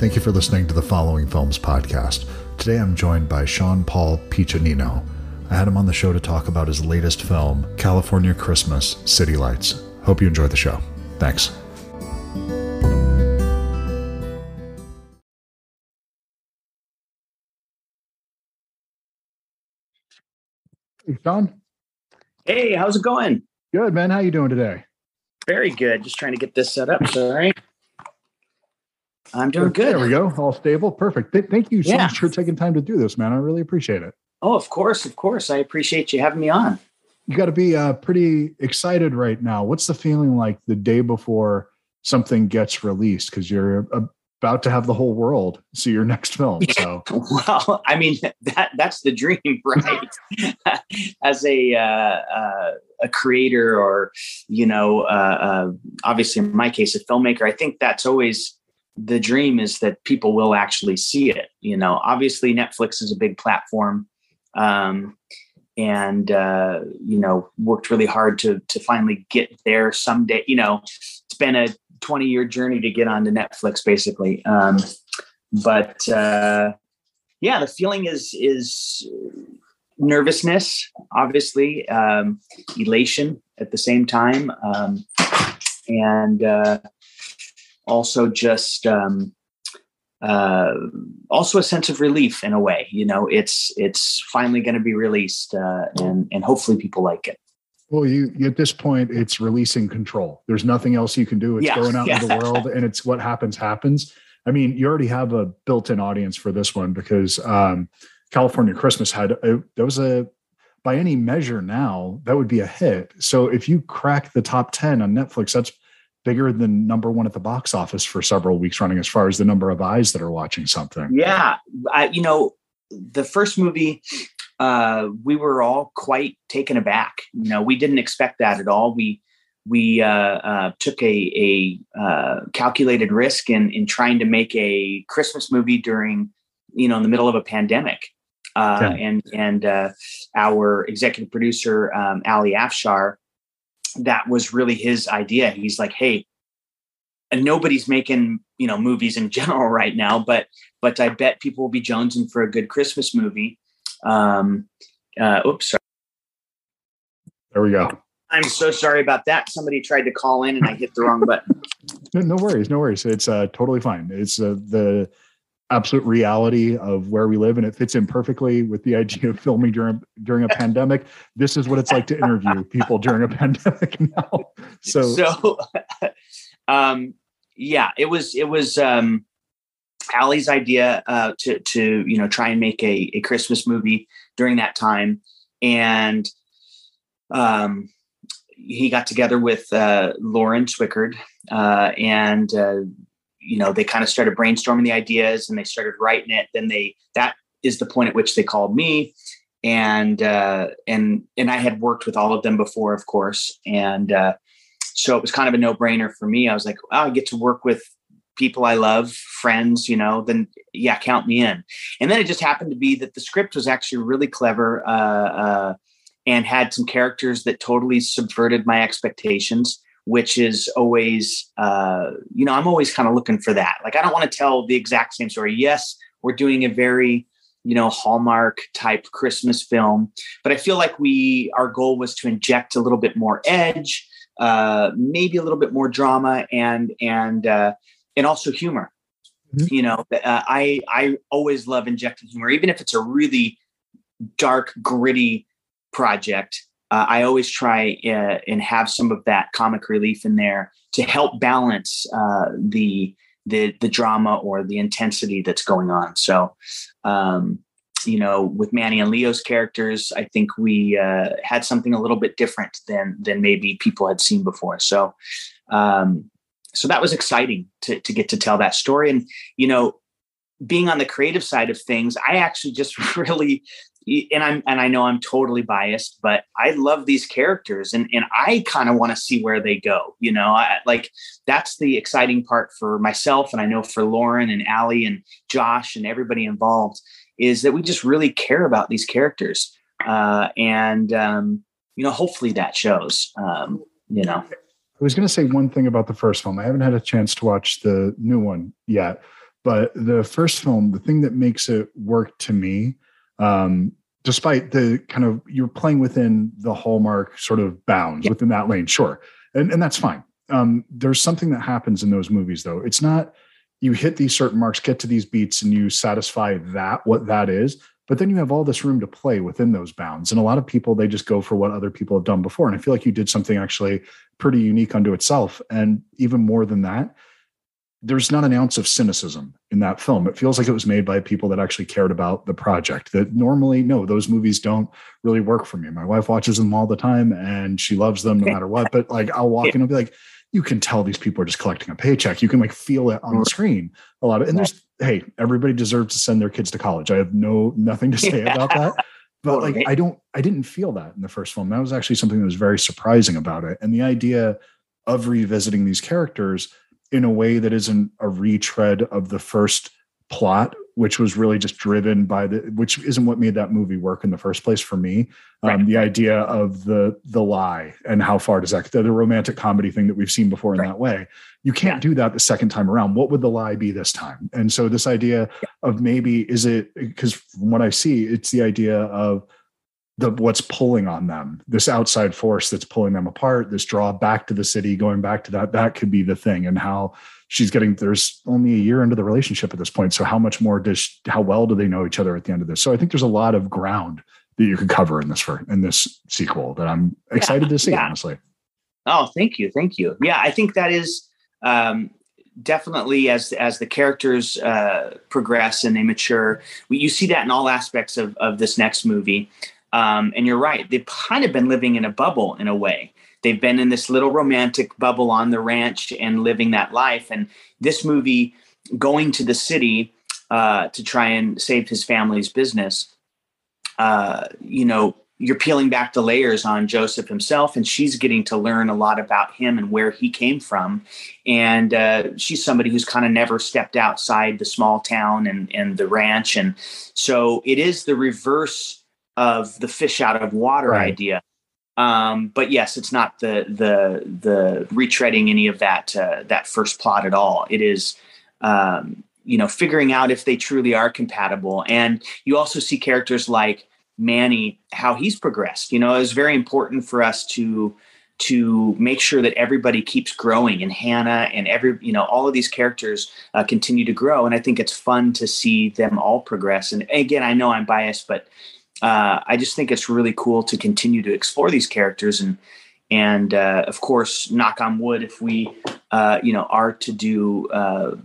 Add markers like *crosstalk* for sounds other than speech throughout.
Thank you for listening to the Following Films podcast. Today I'm joined by Shaun Paul Piccinino. I had him on the show to talk about his latest film, California Christmas City Lights. Hope you enjoy the show. Thanks. Hey, Shaun. Hey, how's it going? Good, man. How you doing today? Very good. Just trying to get this set up. Sorry. I'm doing good. There we go. All stable. Perfect. Th- thank you so Yeah. much for taking time to do this, man. I really appreciate it. Oh, of course, of course. I appreciate you having me on. You got to be uh, pretty excited right now. What's the feeling like the day before something gets released? Because you're about to have the whole world see your next film. So *laughs* Well, I mean that that's the dream, *laughs* right? As a uh, uh, a creator, or you know, uh, uh, obviously in my case, a filmmaker, I think that's always the dream is that people will actually see it. You know, obviously Netflix is a big platform, um, and uh, you know, worked really hard to to finally get there someday. You know, it's been a 20 year journey to get onto Netflix, basically. Um, but uh, yeah, the feeling is is nervousness, obviously, um, elation at the same time, um, and uh, also just um, uh, also a sense of relief in a way. You know, it's it's finally going to be released, uh, and and hopefully people like it. Well, you at this point, it's releasing control. There's nothing else you can do. It's Yeah, going out into the world, and it's what happens happens. I mean, you already have a built-in audience for this one because um, California Christmas had a, that was a by any measure now that would be a hit. So if you crack the top ten on Netflix, that's bigger than number one at the box office for several weeks running, as far as the number of eyes that are watching something. Yeah, I, you know, the first movie, uh, we were all quite taken aback. You know, we didn't expect that at all. We we uh, uh, took a a uh, calculated risk in in trying to make a Christmas movie during, you know, in the middle of a pandemic. Uh, Yeah. And and uh, our executive producer um, Ali Afshar, that was really his idea. He's like, hey. And nobody's making you know movies in *laughs* general right now, but but I bet people will be jonesing for a good Christmas movie. Um, uh, oops, sorry. There we go. I'm so sorry about that. Somebody tried to call in and I hit the wrong button. *laughs* No, no worries, no worries. It's uh, totally fine. It's uh, the absolute reality of where we live, and it fits in perfectly with the *laughs* idea of filming during during a *laughs* pandemic. This is what it's like to interview people during a *laughs* pandemic now. So, So, um, yeah, it was it was um, Ali's idea uh, to to you know try and make a, a Christmas movie during that time, and um, he got together with uh, Lauren Swickard, uh, and uh, you know they kind of started brainstorming the ideas, and they started writing it. Then they that is the point at which they called me, and uh, and and I had worked with all of them before, of course, and uh, so it was kind of a no brainer for me. I was like, oh, I get to work with people I love, friends, you know, then yeah, count me in. And then it just happened to be that the script was actually really clever uh, uh, and had some characters that totally subverted my expectations, which is always, uh, you know, I'm always kind of looking for that. Like, I don't want to tell the exact same story. Yes, we're doing a very, you know, Hallmark type Christmas film, but I feel like we, our goal was to inject a little bit more edge, uh, maybe a little bit more drama and, and, uh, and also humor. Mhm. You know, uh, I I always love injecting humor, even if it's a really dark, gritty project. Uh, I always try uh, and have some of that comic relief in there to help balance uh, the the the drama or the intensity that's going on. So, um, you know, with Manny and Leo's characters, I think we uh, had something a little bit different than than maybe people had seen before. So, um, so that was exciting to to get to tell that story. And you know, being on the creative side of things, I actually just *laughs* really and I'm and I know I'm totally biased, but I love these characters and and I kind of want to see where they go. You know, I like that's the exciting part for myself and I know for Lauren and Ali and Josh and everybody involved is that we just really care about these characters. Uh, and um, you know, hopefully that shows. Um, you know. I was going to say one thing about the first film. I haven't had a chance to watch the new one yet, But the first film, the thing that makes it work to me, um, despite the kind of you're playing within the hallmark sort of bounds yeah. within that lane, sure, and and that's fine. Um, there's something that happens in those movies though. It's not you hit these certain marks, get to these beats, and you satisfy that what that is. But then you have all this room to play within those bounds. And a lot of people, they just go for what other people have done before. And I feel like you did something actually pretty unique unto itself. And even more than that, there's not an ounce of cynicism in that film. It feels like it was made by people that actually cared about the project. That normally, no, those movies don't really work for me. My wife watches them all the time and she loves them no matter what. But like, I'll walk in and be like, you can tell these people are just collecting a paycheck. You can like feel it on the screen a lot of, and there's, hey, everybody deserves to send their kids to college. I have no, nothing to *laughs* say yeah. about that. But like, I don't, I didn't feel that in the first film. That was actually something that was very surprising about it. And the idea of revisiting these characters in a way that isn't a retread of the first plot which was really just driven by the which isn't what made that movie work in the first place for me um, right. the idea of the the lie and how far does that the, the romantic comedy thing that we've seen before in right. that way you can't yeah. do that the second time around what would the lie be this time and so this idea yeah. of maybe is it because from what i see it's the idea of the what's pulling on them this outside force that's pulling them apart this draw back to the city going back to that that could be the thing. And how she's getting there's only a year into the relationship at this point. So how much more does she, how well do they know each other at the end of this? So i think there's a lot of ground that you could cover in this for in this sequel that i'm excited yeah, to see yeah. honestly. Oh thank you. Thank you. Yeah i think that is um, definitely as as the characters uh, progress and they mature you see that in all aspects of, of this next movie um, and you're right, they've kind of been living in a bubble in a way. They've been in this little romantic bubble on the ranch and living that life. And this movie, going to the city uh, to try and save his family's business, uh, you know, you're peeling back the layers on Joseph himself, and she's getting to learn a lot about him and where he came from. And uh, she's somebody who's kind of never stepped outside the small town and, and the ranch. And so it is the reverse of the fish out of water right. idea. Um, but yes, it's not the the the retreading any of that uh, that first plot at all. It is um, you know figuring out if they truly are compatible, and you also see characters like Manny how he's progressed. You know, it's very important for us to to make sure that everybody keeps growing and Hannah and every you know all of these characters uh, continue to grow and I think it's fun to see them all progress and again I know I'm biased but uh, I just think it's really cool to continue to explore these characters and and uh, of course, knock on wood, if we uh, you know are to do uh,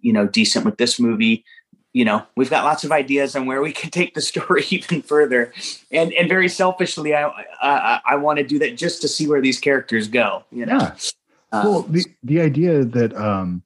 you know decent with this movie, you know we've got lots of ideas on where we *laughs* can take the story *laughs* even further. And and very selfishly, I I, I want to do that just to see where these characters go. You know. Yeah. Uh, well, the the idea that um,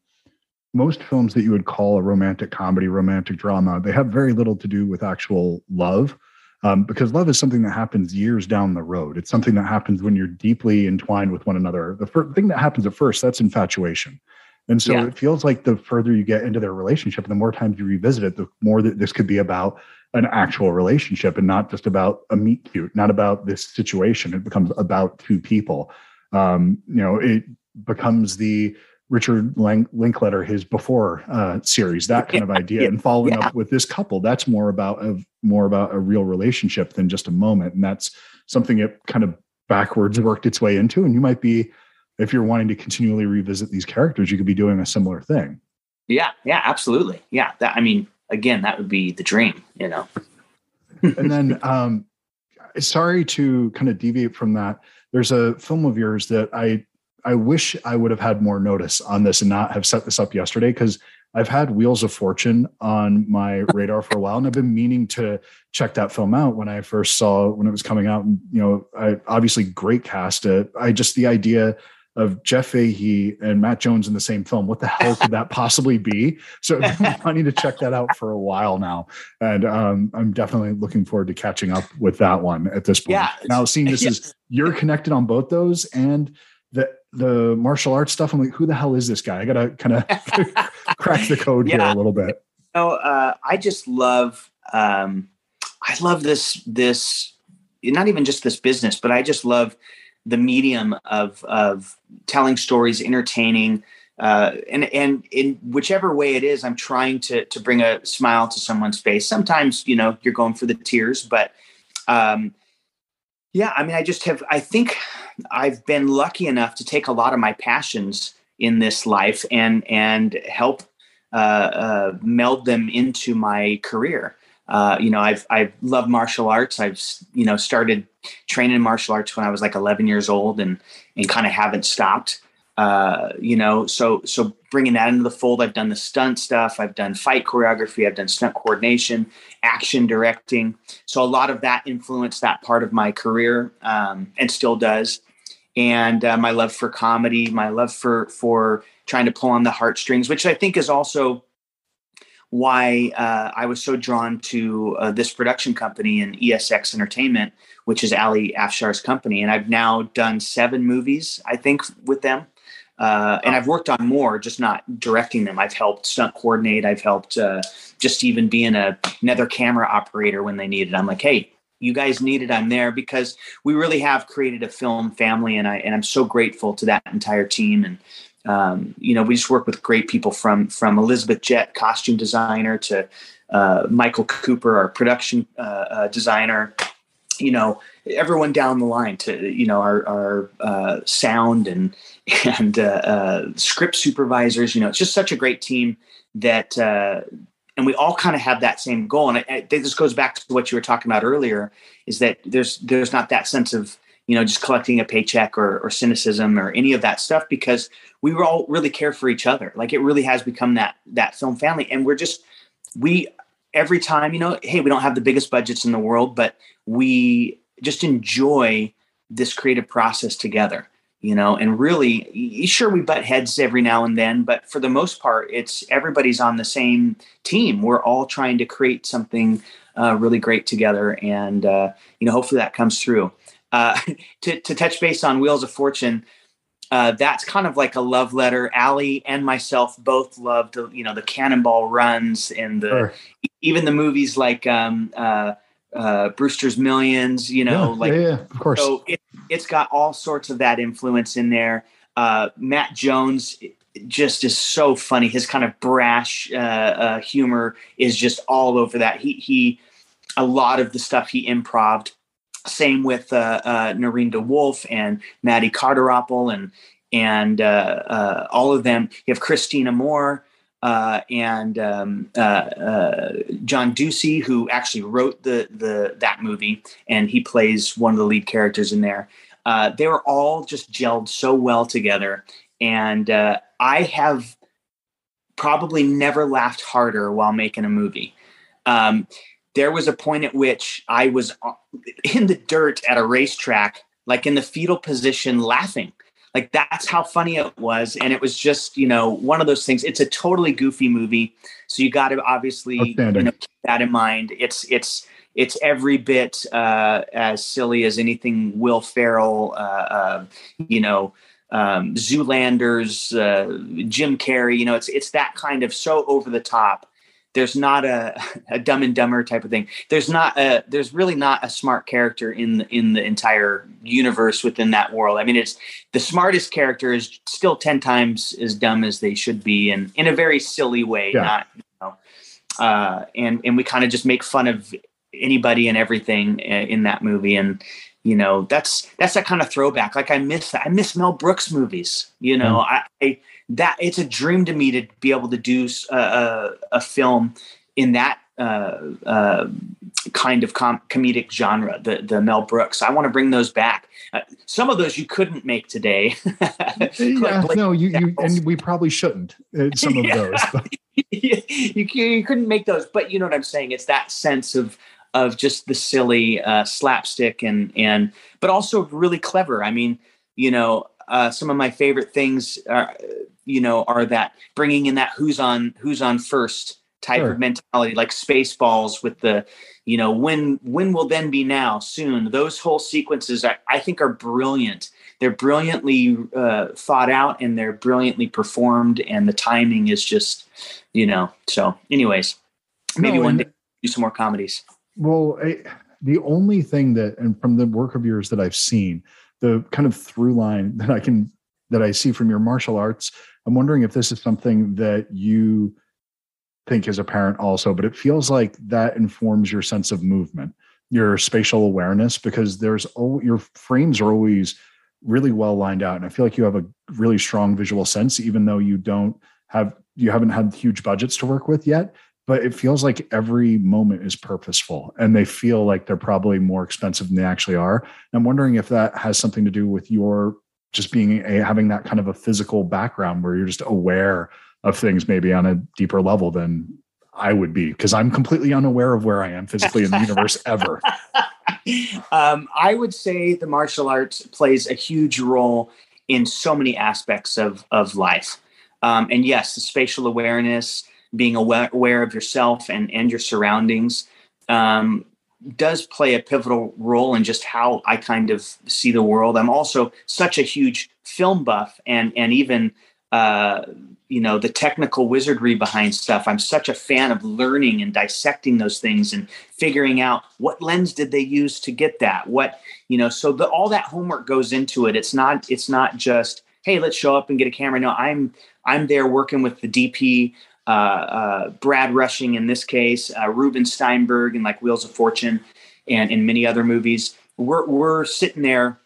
most films that you would call a romantic comedy, romantic drama, they have very little to do with actual love um, because love is something that happens years down the road. It's something that happens when you're deeply entwined with one another. The first thing that happens at first, that's infatuation. And so yeah. it feels like the further you get into their relationship, the more times you revisit it, the more that this could be about an actual relationship and not just about a meet cute, not about this situation. It becomes about two people. Um, you know, it becomes the Richard Lang- Linklater his before uh, series, that kind of idea, and following yeah. up with this couple. That's more about a more about a real relationship than just a moment, and that's something it kind of backwards worked its way into. And you might be, if you're wanting to continually revisit these characters, you could be doing a similar thing. Yeah, yeah, absolutely. Yeah, that I mean, again, that would be the dream, you know. and then, *laughs* um, sorry to kind of deviate from that. There's a film of yours that I I wish I would have had more notice on this and not have set this up yesterday because I've had Wheels of Fortune on my *laughs* radar for a while, and I've been meaning to check that film out when I first saw when it was coming out. And you know, I obviously great cast. Uh, I just the idea of Jeff Fahey and Matt Jones in the same film. What the hell could that possibly be? So I need *laughs* to check that out for a while now, and um, I'm definitely looking forward to catching up with that one at this point. Yeah. Now, seeing this yeah. is you're connected on both those, and the martial arts stuff. I'm like, who the hell is this guy? I gotta kind of *laughs* *laughs* crack the code yeah. here a little bit. Oh, uh, I just love um, I love this this not even just this business, but I just love the medium of of telling stories, entertaining, uh, and and in whichever way it is, I'm trying to to bring a smile to someone's face. Sometimes you know you're going for the tears, but um, yeah, I mean, I just have. I think I've been lucky enough to take a lot of my passions in this life and and help uh, uh, meld them into my career. Uh, you know, I've I've loved martial arts. I've you know started training martial arts when I was like 11 years old, and and kind of haven't stopped. Uh, you know, so so bringing that into the fold, I've done the stunt stuff. I've done fight choreography. I've done stunt coordination, action directing. So a lot of that influenced that part of my career, um, and still does. And uh, my love for comedy, my love for for trying to pull on the heartstrings, which I think is also why uh, I was so drawn to uh, this production company and ESX Entertainment, which is Ali Afshar's company. And I've now done seven movies, I think, with them. Uh, and I've worked on more, just not directing them. I've helped stunt coordinate. I've helped uh, just even being a, another camera operator when they needed. I'm like, hey, you guys need it. I'm there because we really have created a film family, and I and I'm so grateful to that entire team. And um, you know, we just work with great people from from Elizabeth Jett, costume designer, to uh, Michael Cooper, our production uh, uh, designer. You know, everyone down the line to you know our our uh, sound and *laughs* and uh, uh, script supervisors. You know, it's just such a great team that. and we all kind of have that same goal, and I, I, this goes back to what you were talking about earlier. Is that there's there's not that sense of you know, just collecting a paycheck or, or cynicism or any of that stuff because we all really care for each other. Like it really has become that that film family, and we're just we every time you know, hey, we don't have the biggest budgets in the world, but we just enjoy this creative process together you know and really sure we butt heads every now and then but for the most part it's everybody's on the same team. We're all trying to create something uh, really great together and uh, you know hopefully that comes through. Uh, *laughs* to, to touch base on Wheels of Fortune, uh, that's kind of like a love letter. Ali and myself both loved, you know, the cannonball runs and the sure. even the movies like um, uh, uh, Brewster's Millions. You know, yeah, like yeah, yeah, of course. So it, has got all sorts of that influence in there. Uh, Matt Jones just is so funny. His kind of brash uh, uh, humor is just all over that. He he, a lot of the stuff he improved same with uh, uh, Noureen DeWulf and Maddie Carteropple and and uh, uh, all of them. You have Christina Moore uh, and um, uh, John Ducey, who actually wrote the the that movie, and he plays one of the lead characters in there. They were all just gelled so well together, and I have probably never laughed harder while making a movie. Um, there was a point at which I was in the dirt at a racetrack, like in the fetal position, laughing. Like that's how funny it was. And it was just, you know, one of those things. It's a totally goofy movie. So you got to obviously you know, keep that in mind. It's, it's, it's every bit uh, as silly as anything Will Ferrell, uh, uh, you know, um, Zoolander's, uh, Jim Carrey. You know, it's it's that kind of so over the top there's not a, a dumb and dumber type of thing there's not a there's really not a smart character in the, in the entire universe within that world i mean it's the smartest character is still 10 times as dumb as they should be and in a very silly way yeah. not you know uh, and and we kind of just make fun of anybody and everything in that movie and you know that's that's that kind of throwback like i miss i miss mel brooks movies you know mm. I, I that it's a dream to me to be able to do a, a, a film in that uh, uh, kind of com- comedic genre, the the Mel Brooks. I want to bring those back. Uh, some of those you couldn't make today. *laughs* yeah, no, you, you and we probably shouldn't. Uh, some of *laughs* those, *laughs* you, you couldn't make those, but you know what I'm saying. It's that sense of of just the silly uh, slapstick and and but also really clever. I mean, you know, uh, some of my favorite things are, you know, are that bringing in that who's on who's on first type sure. of mentality, like Spaceballs with the, you know, when when will then be now soon. Those whole sequences, I, I think, are brilliant. They're brilliantly uh, thought out and they're brilliantly performed, and the timing is just, you know. So, anyways, maybe no, one day do some more comedies. Well, I, the only thing that, and from the work of yours that I've seen, the kind of through line that I can that I see from your martial arts I'm wondering if this is something that you think as a parent also, but it feels like that informs your sense of movement, your spatial awareness, because there's oh, your frames are always really well lined out. And I feel like you have a really strong visual sense, even though you don't have, you haven't had huge budgets to work with yet. But it feels like every moment is purposeful and they feel like they're probably more expensive than they actually are. And I'm wondering if that has something to do with your just being a, having that kind of a physical background where you're just aware of things maybe on a deeper level than I would be because I'm completely unaware of where I am physically in the universe *laughs* ever. Um, I would say the martial arts plays a huge role in so many aspects of of life. Um, and yes, the spatial awareness, being aware, aware of yourself and and your surroundings, um, does play a pivotal role in just how I kind of see the world. I'm also such a huge film buff, and and even uh, you know the technical wizardry behind stuff. I'm such a fan of learning and dissecting those things and figuring out what lens did they use to get that? What you know so the, all that homework goes into it. It's not it's not just hey let's show up and get a camera. No i'm i'm there working with the dp uh, uh, brad rushing in this case uh, ruben steinberg and like wheels of fortune and in many other movies we're, we're sitting there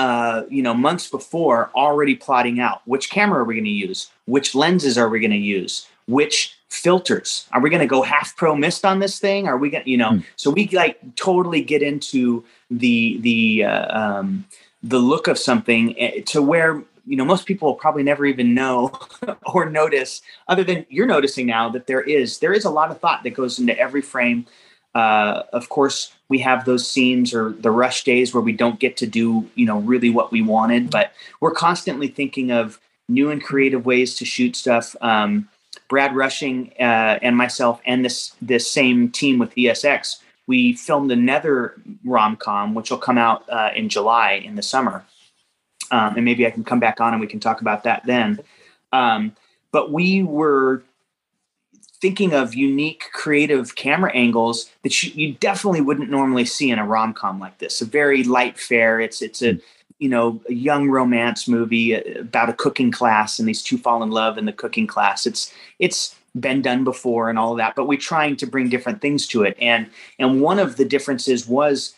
uh, you know, months before, already plotting out which camera are we going to use, which lenses are we going to use, which filters are we going to go half pro mist on this thing? Are we going, to you know? Mm. So we like totally get into the the uh, um, the look of something eh, to where you know most people will probably never even know *laughs* or notice other than you're noticing now that there is there is a lot of thought that goes into every frame uh, of course, we have those scenes or the rush days where we don't get to do, you know, really what we wanted, but we're constantly thinking of new and creative ways to shoot stuff. Um, Brad Rushing uh, and myself and this this same team with ESX, we filmed another rom com, which will come out uh, in July in the summer, um, and maybe I can come back on and we can talk about that then. Um, but we were thinking of unique creative camera angles that you, you definitely wouldn't normally see in a rom-com like this. A very light fare. It's it's a you know a young romance movie uh, about a cooking class and these two fall in love in the cooking class. It's it's been done before and all of that but we're trying to bring different things to it. And and one of the differences was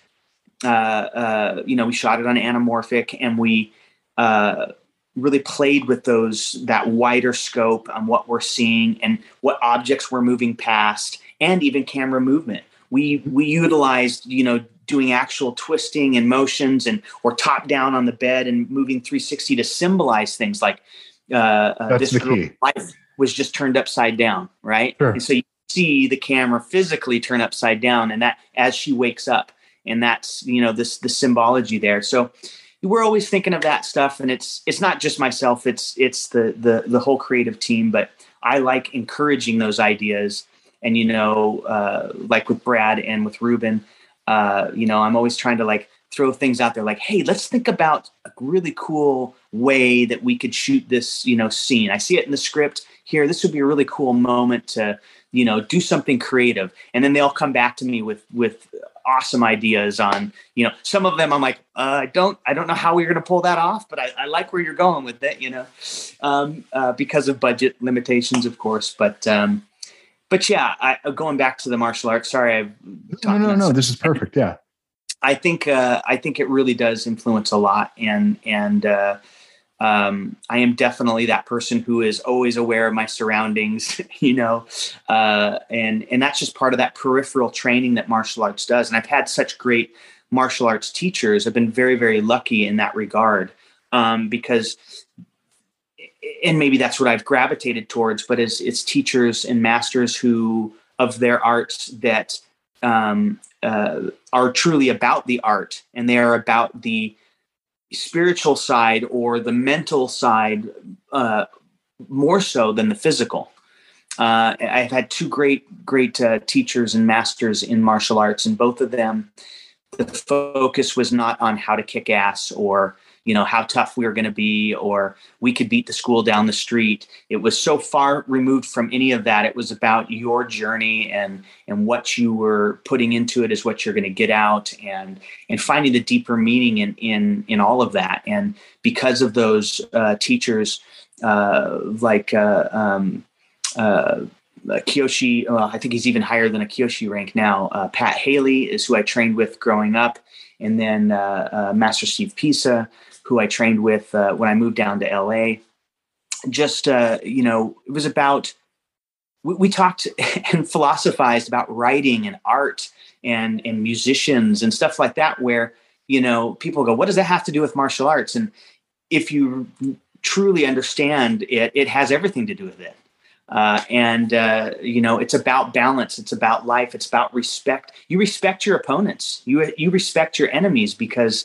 uh, uh, you know we shot it on anamorphic and we uh, really played with those that wider scope on what we're seeing and what objects we're moving past and even camera movement. We we utilized you know doing actual twisting and motions and or top down on the bed and moving 360 to symbolize things like uh, uh this life was just turned upside down right? Sure. and so you see the camera physically turn upside down and that as she wakes up and that's you know this the symbology there. So we're always thinking of that stuff and it's it's not just myself it's it's the the the whole creative team but i like encouraging those ideas. And you know uh, like with brad and with ruben uh, you know i'm always trying to like throw things out there like hey let's think about a really cool way that we could shoot this you know scene. I see it in the script here. This would be a really cool moment to you know do something creative. And then they'll come back to me with with awesome ideas on you know some of them i'm like uh, i don't i don't know how we're going to pull that off but I, I, like where you're going with it you know um, uh, because of budget limitations of course but um, but yeah I, uh, going back to the martial arts sorry i no no no this is perfect yeah. I think uh, i think it really does influence a lot and and uh, um, I am definitely that person who is always aware of my surroundings, *laughs* you know, uh, and and that's just part of that peripheral training that martial arts does. And I've had such great martial arts teachers. I've been very very lucky in that regard um, because, and maybe that's what I've gravitated towards. But it's it's teachers and masters who of their arts that um, uh, are truly about the art and they are about the spiritual side or the mental side uh, more so than the physical. Uh, I've had two great, great uh, teachers and masters in martial arts, and both of them, the focus was not on how to kick ass or you know how tough we were going to be or we could beat the school down the street it was so far removed from any of that it was about your journey and and what you were putting into it is what you're going to get out and and finding the deeper meaning in in in all of that and because of those uh, teachers uh, like uh, um, uh, Kyoshi. Well, I think he's even higher than a Kyoshi rank now. Uh, Pat Haley is who I trained with growing up, and then Master Steve Pisa, who I trained with when I moved down to LA. Just you know, it was about we, we talked *laughs* and philosophized about writing and art and and musicians and stuff like that where you know people go what does that have to do with martial arts? And if you truly understand it it has everything to do with it. Uh, and uh, you know it's about balance it's about life it's about respect. You respect your opponents. You you respect your enemies because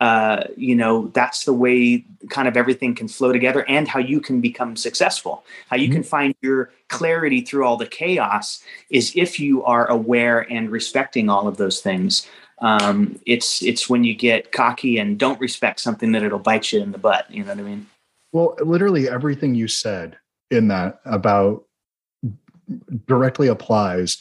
uh, you know that's the way kind of everything can flow together and how you can become successful. How you mm-hmm. can find your clarity through all the chaos is if you are aware and respecting all of those things. Um, it's it's when you get cocky and don't respect something that it'll bite you in the butt you know what i mean? Well literally everything you said in that about directly applies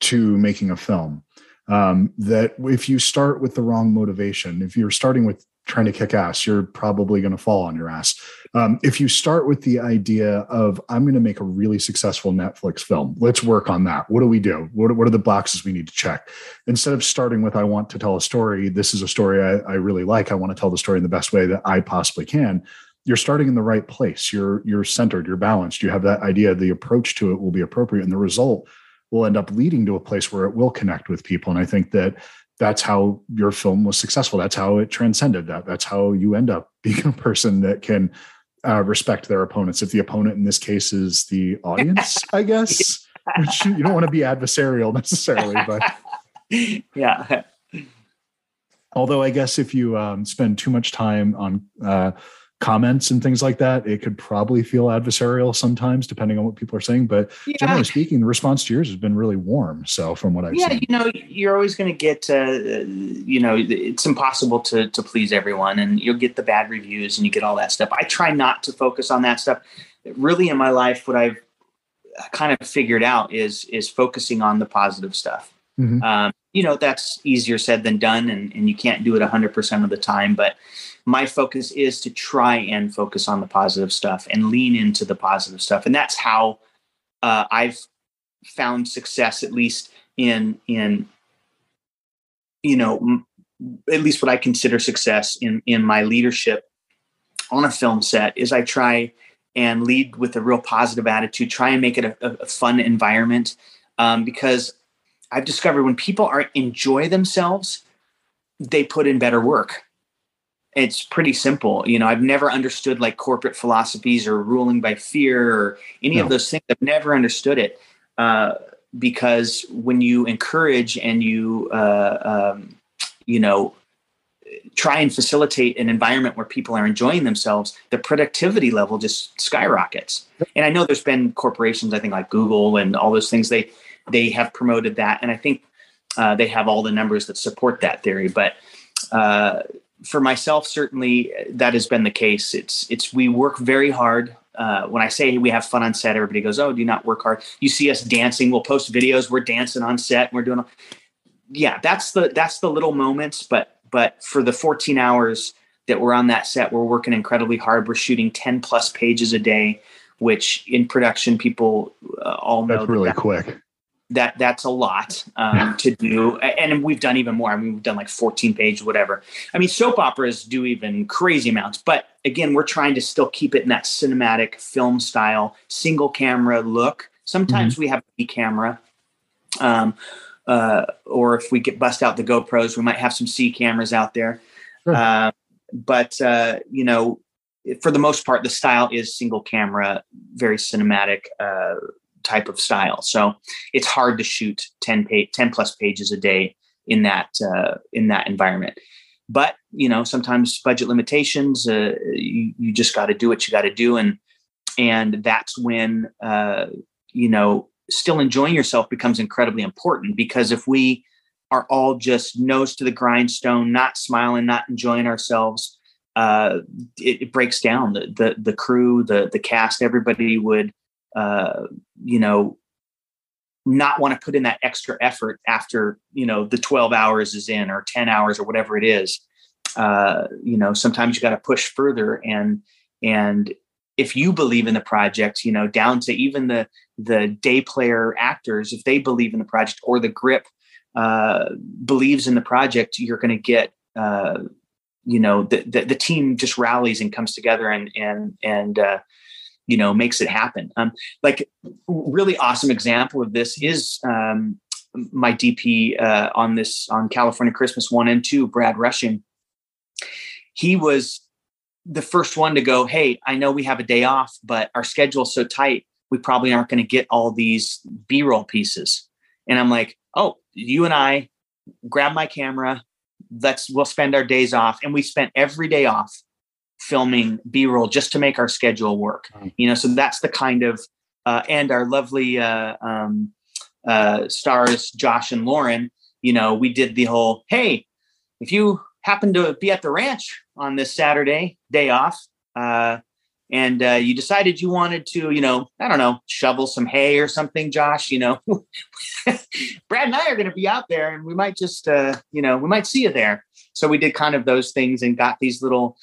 to making a film um, that if you start with the wrong motivation, if you're starting with trying to kick ass, you're probably going to fall on your ass. Um, if you start with the idea of, I'm going to make a really successful Netflix film, let's work on that. What do we do? What, what are the boxes we need to check? Instead of starting with, I want to tell a story, this is a story I, I really like. I want to tell the story in the best way that I possibly can. You're starting in the right place. You're you're centered. You're balanced. You have that idea. The approach to it will be appropriate, and the result will end up leading to a place where it will connect with people. And I think that that's how your film was successful. That's how it transcended that. That's how you end up *laughs* being a person that can uh, respect their opponents. If the opponent in this case is the audience, *laughs* I guess, which you don't want to be adversarial *laughs* necessarily, but yeah. Although I guess if you um, spend too much time on uh, comments and things like that, it could probably feel adversarial sometimes, depending on what people are saying. But yeah. generally speaking, the response to yours has been really warm. So from what I've yeah, seen. you know, you're always going to get, uh, you know, it's impossible to to please everyone, and you'll get the bad reviews and you get all that stuff. I try not to focus on that stuff. Really, in my life, what I've kind of figured out is is focusing on the positive stuff. Mm-hmm. Um, you know, that's easier said than done, and and you can't do it 100 percent of the time, but my focus is to try and focus on the positive stuff and lean into the positive stuff. And that's how uh, i've found success at least in in you know m- at least what i consider success in in my leadership on a film set is i try and lead with a real positive attitude try and make it a, a fun environment um, because i've discovered when people are enjoy themselves they put in better work it's pretty simple. You know, I've never understood like corporate philosophies or ruling by fear or any no. of those things. I've never understood it uh, because when you encourage and you, uh, um, you know, try and facilitate an environment where people are enjoying themselves, the productivity level just skyrockets. And I know there's been corporations, I think like Google and all those things. They they have promoted that, and I think uh, they have all the numbers that support that theory. But uh, for myself, certainly that has been the case. It's it's we work very hard. Uh, when I say we have fun on set, everybody goes, "Oh, do you not work hard?" You see us dancing. We'll post videos. We're dancing on set. we're doing. Yeah, that's the that's the little moments. But but for the 14 hours that we're on that set, we're working incredibly hard. We're shooting 10 plus pages a day, which in production people uh, all know that's really that, quick that that's a lot um, to do. And we've done even more. I mean we've done like 14 page whatever. I mean soap operas do even crazy amounts but again we're trying to still keep it in that cinematic film style single camera look. Sometimes mm-hmm. we have a camera um, uh, or if we get bust out the gopros we might have some c cameras out there. Sure. uh, but uh, you know for the most part the style is single camera very cinematic uh, type of style. So it's hard to shoot 10 page, 10 plus pages a day in that uh, in that environment. But you know, sometimes budget limitations. Uh, you, you just got to do what you got to do, and and that's when uh, you know still enjoying yourself becomes incredibly important. Because if we are all just nose to the grindstone, not smiling, not enjoying ourselves, uh, it, it, breaks down the, the the crew, the the cast. Everybody would uh, you know, not want to put in that extra effort after you know the 12 hours is in or 10 hours or whatever it is. Uh, you know sometimes you got to push further and and if you believe in the project, you know, down to even the the day player actors, if they believe in the project or the grip uh, believes in the project, you're going to get, uh, you know, the, the, the team just rallies and comes together and and and uh, you know makes it happen. Um, like really awesome example of this is um, my DP uh, on this on California Christmas one and two, Brad Rushing. He was the first one to go, Hey, I know we have a day off, but our schedule's so tight, we probably aren't going to get all these B roll pieces. And I'm like, Oh, you and I grab my camera. Let's, we'll spend our days off. And we spent every day off filming B roll just to make our schedule work. You know, so that's the kind of, uh, and our lovely uh, um, uh, stars, Josh and Lauren, you know, we did the whole, Hey, if you happen to be at the ranch on this Saturday, day off, uh, and uh, you decided you wanted to, you know, I don't know, shovel some hay or something, Josh, you know, *laughs* Brad and I are going to be out there and we might just, uh, you know, we might see you there. So we did kind of those things and got these little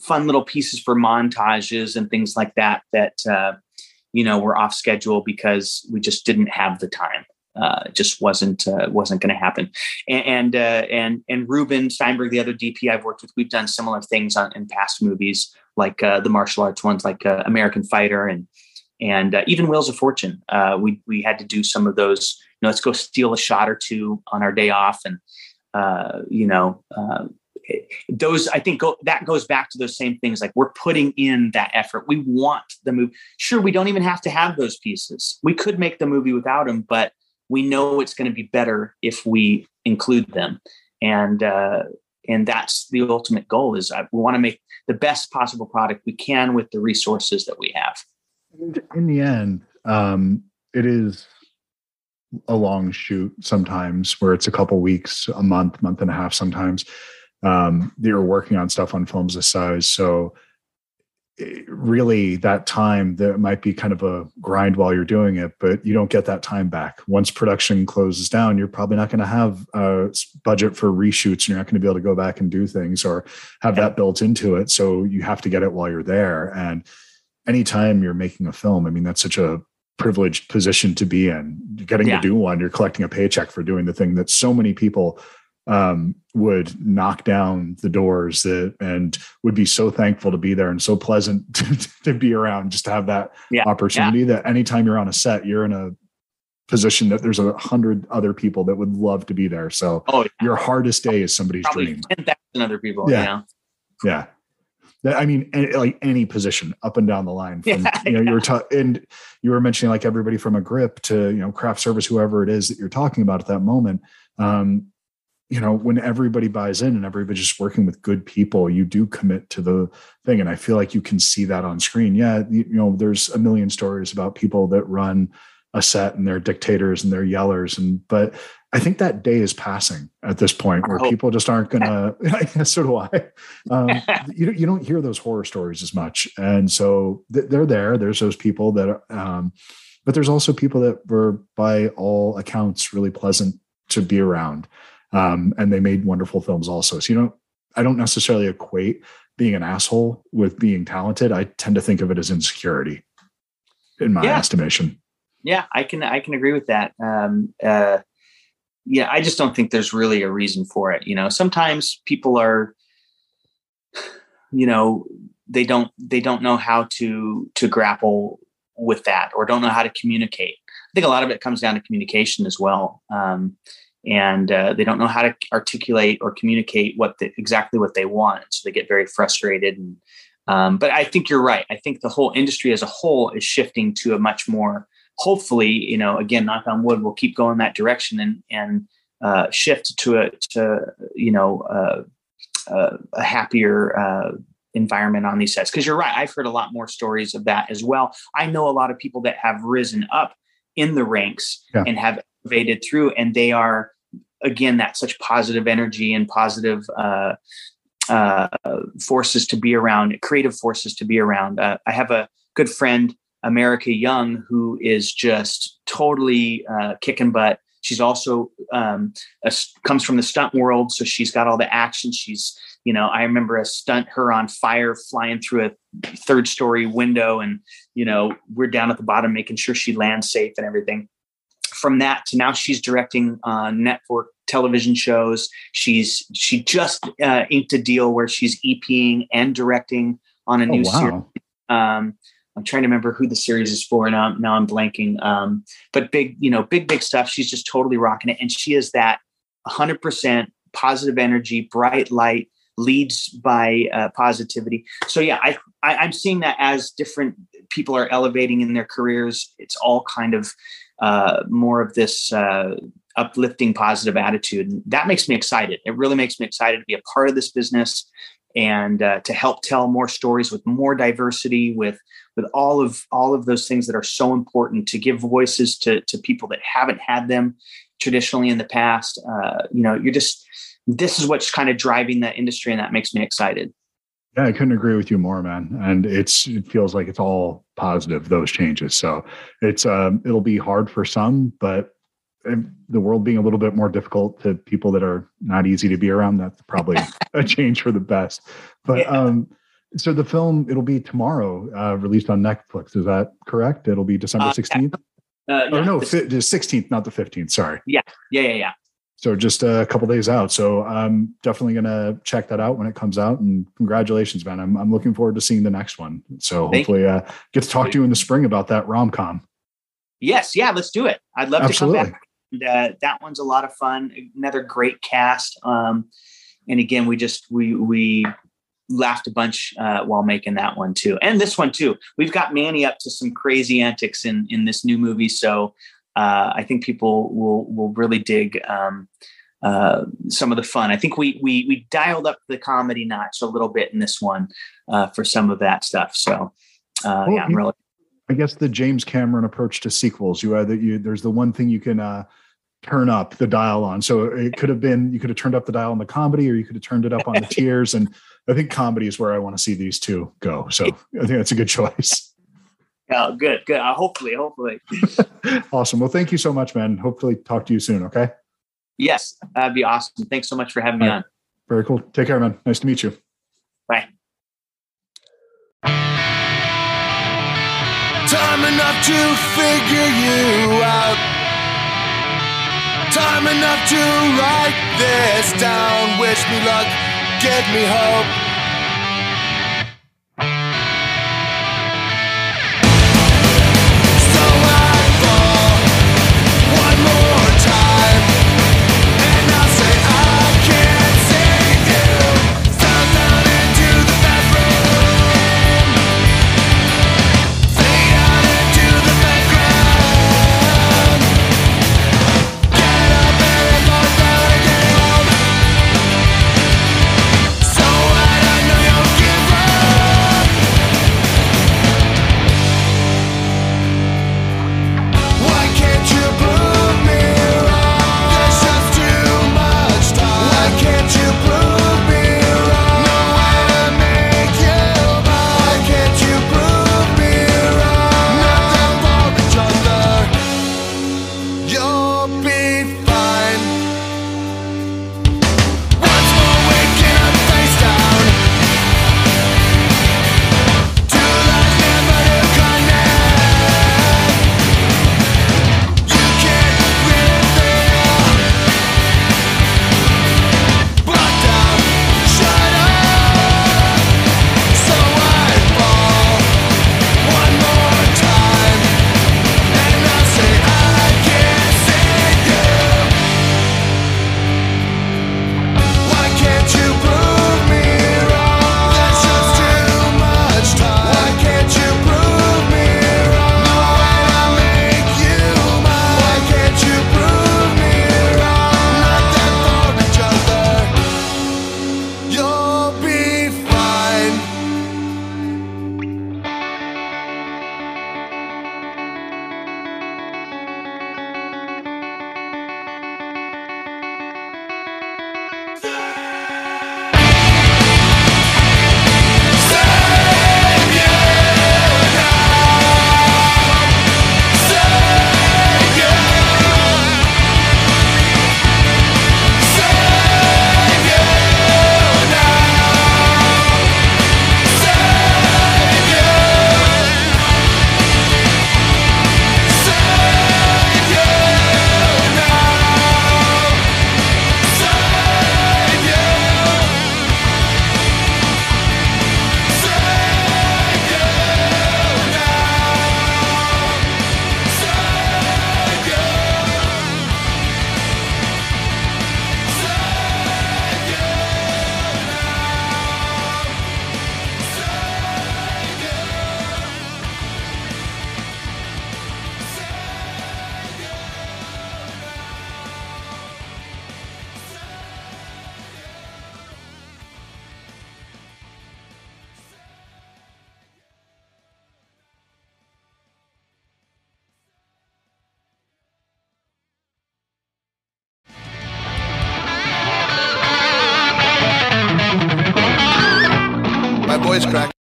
fun little pieces for montages and things like that, that, uh, you know, were off schedule because we just didn't have the time uh, just wasn't uh, wasn't going to happen. And and, uh, and and Ruben Steinberg, the other DP I've worked with, we've done similar things on, in past movies, like uh, the martial arts ones, like uh, American Fighter, and and uh, even Wheels of Fortune. we we had to do some of those. You know, let's go steal a shot or two on our day off, and you know. those I think go, that goes back to those same things. Like we're putting in that effort. We want the movie. Sure, we don't even have to have those pieces. We could make the movie without them, but we know it's going to be better if we include them and uh, and that's the ultimate goal is we want to make the best possible product we can with the resources that we have in the end um, it is a long shoot sometimes where it's a couple weeks a month month and a half sometimes. Um, you're working on stuff on films this size. So really that time that might be kind of a grind while you're doing it but you don't get that time back. Once production closes down you're probably not going to have a budget for reshoots and you're not going to be able to go back and do things or have that built into it. So you have to get it while you're there. And anytime you're making a film i mean that's such a privileged position to be in. You're getting yeah. to do one you're collecting a paycheck for doing the thing that so many people um, would knock down the doors that, and would be so thankful to be there and so pleasant *laughs* to, to be around just to have that yeah. opportunity yeah. that anytime you're on a set you're in a position that there's a hundred other people that would love to be there. So oh, your hardest day is somebody's Probably dream. 10,000 other people yeah. yeah I mean, like any position up and down the line. From, yeah, you know, yeah. you were ta- and you were mentioning like everybody from a grip to you know craft service, whoever it is that you're talking about at that moment. Um, you know when everybody buys in and everybody's just working with good people you do commit to the thing and i feel like you can see that on screen yeah you, you know there's a million stories about people that run a set and they're dictators and they're yellers and but i think that day is passing at this point where people just aren't gonna *laughs* *laughs* so do i um, *laughs* you, you don't hear those horror stories as much and so they're there there's those people that um, but there's also people that were by all accounts really pleasant to be around um, and they made wonderful films also. So you know, I don't necessarily equate being an asshole with being talented. I tend to think of it as insecurity, in my yeah. estimation. Yeah, I can I can agree with that. Um, uh, yeah, I just don't think there's really a reason for it. You know, sometimes people are, you know, they don't they don't know how to to grapple with that or don't know how to communicate. I think a lot of it comes down to communication as well. Um, and uh, they don't know how to articulate or communicate what the, exactly what they want so they get very frustrated and um, but i think you're right i think the whole industry as a whole is shifting to a much more hopefully you know again knock on wood we'll keep going that direction and and uh, shift to a to you know uh, uh a happier uh, environment on these sets because you're right i've heard a lot more stories of that as well i know a lot of people that have risen up in the ranks yeah. and have elevated through and they are again that such positive energy and positive uh, uh, forces to be around, creative forces to be around. Uh, I have a good friend, America Young, who is just totally uh, kicking butt, She's also um, a, comes from the stunt world, so she's got all the action. She's, you know, I remember a stunt her on fire flying through a third story window, and you know, we're down at the bottom making sure she lands safe and everything. From that to now, she's directing uh, network television shows. She's she just uh, inked a deal where she's EPing and directing on a oh, new wow. series. Um, I'm trying to remember who the series is for now. Now I'm blanking. Um, but big, you know, big, big stuff. She's just totally rocking it, and she is that 100% positive energy, bright light, leads by uh, positivity. So yeah, I, I I'm seeing that as different people are elevating in their careers. It's all kind of uh, more of this uh, uplifting, positive attitude, and that makes me excited. It really makes me excited to be a part of this business and uh, to help tell more stories with more diversity with with all of all of those things that are so important to give voices to to people that haven't had them traditionally in the past. Uh, you know you're just this is what's kind of driving that industry and that makes me excited. Yeah i couldn't agree with you more man. And it's it feels like it's all positive those changes. So it's um it'll be hard for some but the world being a little bit more difficult to people that are not easy to be around, that's probably *laughs* a change for the best. But yeah. um, so the film it'll be tomorrow, uh, released on Netflix. Is that correct? It'll be December uh, sixteenth. Uh, uh, yeah, no, the sixteenth, not the fifteenth. Sorry. Yeah, yeah, yeah, yeah. So just a couple days out. So I'm definitely gonna check that out when it comes out. And congratulations, man! I'm I'm looking forward to seeing the next one. So Thank hopefully, uh, get to talk to you in the spring about that rom com. Yes, yeah, let's do it. I'd love Absolutely. to come back uh, that one's a lot of fun. Another great cast. Um, and again, we just we we laughed a bunch uh, while making that one too, and this one too. We've got Manny up to some crazy antics in in this new movie, so uh, I think people will will really dig um, uh, some of the fun. I think we we we dialed up the comedy notch a little bit in this one uh, for some of that stuff. So uh, well, yeah, I'm really. I guess the James Cameron approach to sequels. You either you there's the one thing you can uh, turn up the dial on. So it could have been you could have turned up the dial on the comedy, or you could have turned it up on the *laughs* tears. And I think comedy is where I want to see these two go. So I think that's a good choice. Oh, good, good. Uh, hopefully, hopefully. *laughs* awesome. Well, thank you so much, man. Hopefully, talk to you soon. Okay. Yes, that'd be awesome. Thanks so much for having All me right. on. Very cool. Take care, man. Nice to meet you. Bye. Time enough to figure you out. Time enough to write this down. Wish me luck, give me hope.